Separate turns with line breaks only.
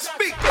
Godspeak.